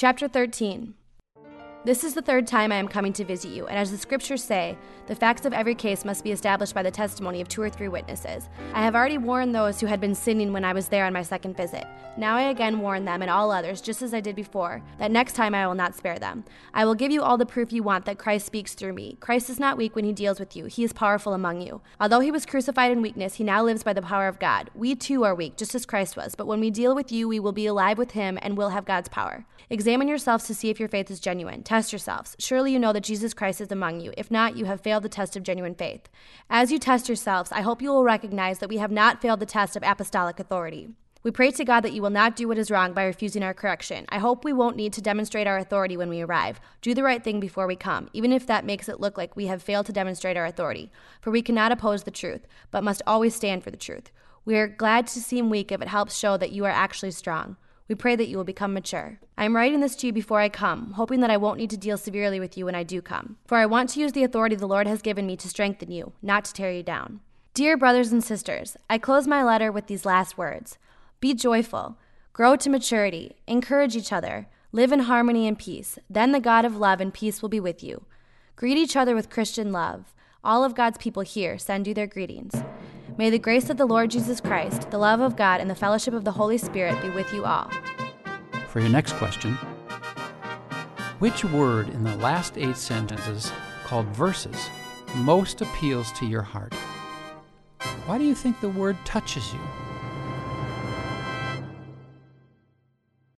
Chapter 13 This is the third time I am coming to visit you, and as the scriptures say, the facts of every case must be established by the testimony of two or three witnesses. I have already warned those who had been sinning when I was there on my second visit. Now I again warn them and all others, just as I did before, that next time I will not spare them. I will give you all the proof you want that Christ speaks through me. Christ is not weak when he deals with you, he is powerful among you. Although he was crucified in weakness, he now lives by the power of God. We too are weak, just as Christ was, but when we deal with you, we will be alive with him and will have God's power. Examine yourselves to see if your faith is genuine. Yourselves. Surely you know that Jesus Christ is among you. If not, you have failed the test of genuine faith. As you test yourselves, I hope you will recognize that we have not failed the test of apostolic authority. We pray to God that you will not do what is wrong by refusing our correction. I hope we won't need to demonstrate our authority when we arrive. Do the right thing before we come, even if that makes it look like we have failed to demonstrate our authority. For we cannot oppose the truth, but must always stand for the truth. We are glad to seem weak if it helps show that you are actually strong. We pray that you will become mature. I am writing this to you before I come, hoping that I won't need to deal severely with you when I do come. For I want to use the authority the Lord has given me to strengthen you, not to tear you down. Dear brothers and sisters, I close my letter with these last words Be joyful, grow to maturity, encourage each other, live in harmony and peace. Then the God of love and peace will be with you. Greet each other with Christian love. All of God's people here send you their greetings. May the grace of the Lord Jesus Christ, the love of God, and the fellowship of the Holy Spirit be with you all. For your next question, which word in the last eight sentences, called verses, most appeals to your heart? Why do you think the word touches you?